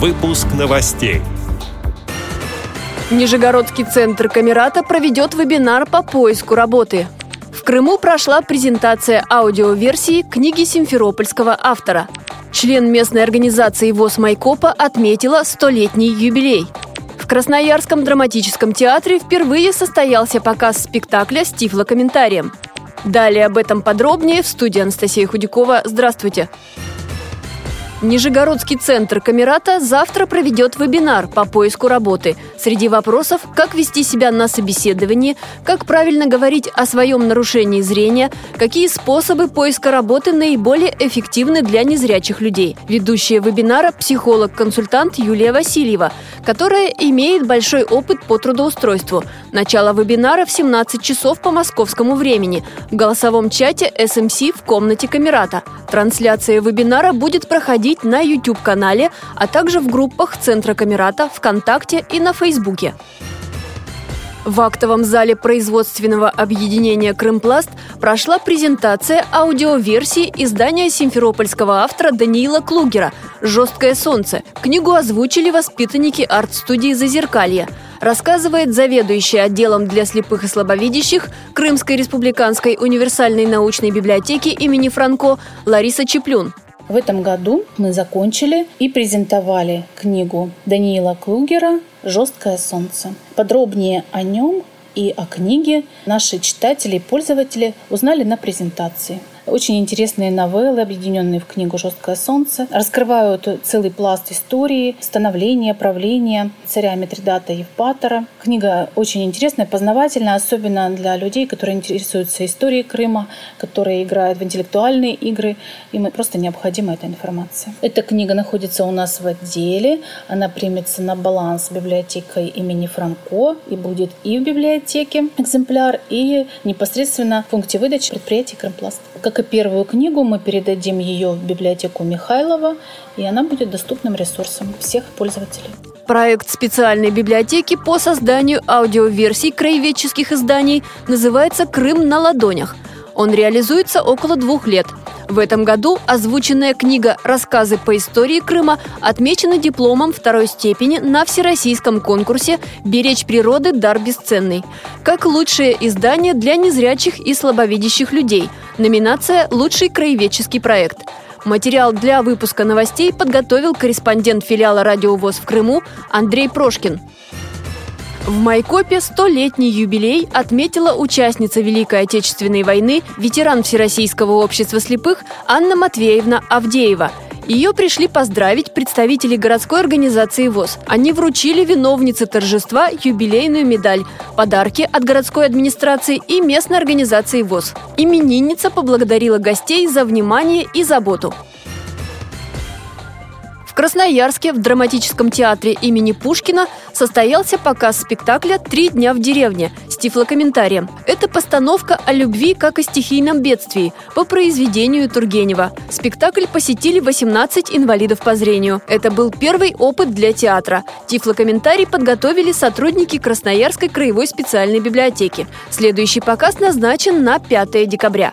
Выпуск новостей. Нижегородский центр Камерата проведет вебинар по поиску работы. В Крыму прошла презентация аудиоверсии книги симферопольского автора. Член местной организации ВОЗ Майкопа отметила столетний юбилей. В Красноярском драматическом театре впервые состоялся показ спектакля с тифлокомментарием. Далее об этом подробнее в студии Анастасия Худякова. Здравствуйте! Нижегородский центр Камерата завтра проведет вебинар по поиску работы. Среди вопросов, как вести себя на собеседовании, как правильно говорить о своем нарушении зрения, какие способы поиска работы наиболее эффективны для незрячих людей. Ведущая вебинара – психолог-консультант Юлия Васильева, которая имеет большой опыт по трудоустройству. Начало вебинара в 17 часов по московскому времени в голосовом чате SMC в комнате Камерата. Трансляция вебинара будет проходить проходить на YouTube-канале, а также в группах Центра Камерата, ВКонтакте и на Фейсбуке. В актовом зале производственного объединения «Крымпласт» прошла презентация аудиоверсии издания симферопольского автора Даниила Клугера «Жесткое солнце». Книгу озвучили воспитанники арт-студии «Зазеркалье» рассказывает заведующая отделом для слепых и слабовидящих Крымской республиканской универсальной научной библиотеки имени Франко Лариса Чеплюн. В этом году мы закончили и презентовали книгу Даниила Клугера «Жесткое солнце». Подробнее о нем и о книге наши читатели и пользователи узнали на презентации. Очень интересные новеллы, объединенные в книгу «Жесткое солнце», раскрывают целый пласт истории, становления, правления царя Митридата Евпатора. Книга очень интересная, познавательная, особенно для людей, которые интересуются историей Крыма, которые играют в интеллектуальные игры. Им просто необходима эта информация. Эта книга находится у нас в отделе. Она примется на баланс библиотекой имени Франко и будет и в библиотеке экземпляр, и непосредственно в пункте выдачи предприятия Крымпласт. Как и первую книгу, мы передадим ее в библиотеку Михайлова, и она будет доступным ресурсом всех пользователей. Проект специальной библиотеки по созданию аудиоверсий краеведческих изданий называется «Крым на ладонях». Он реализуется около двух лет – в этом году озвученная книга «Рассказы по истории Крыма» отмечена дипломом второй степени на всероссийском конкурсе «Беречь природы. Дар бесценный» как лучшее издание для незрячих и слабовидящих людей. Номинация «Лучший краеведческий проект». Материал для выпуска новостей подготовил корреспондент филиала «Радио ВОЗ» в Крыму Андрей Прошкин. В Майкопе столетний юбилей отметила участница Великой Отечественной войны, ветеран Всероссийского общества слепых Анна Матвеевна Авдеева – ее пришли поздравить представители городской организации ВОЗ. Они вручили виновнице торжества юбилейную медаль, подарки от городской администрации и местной организации ВОЗ. Именинница поблагодарила гостей за внимание и заботу. Красноярске в драматическом театре имени Пушкина состоялся показ спектакля «Три дня в деревне» с тифлокомментарием. Это постановка о любви как о стихийном бедствии по произведению Тургенева. Спектакль посетили 18 инвалидов по зрению. Это был первый опыт для театра. Тифлокомментарий подготовили сотрудники Красноярской краевой специальной библиотеки. Следующий показ назначен на 5 декабря.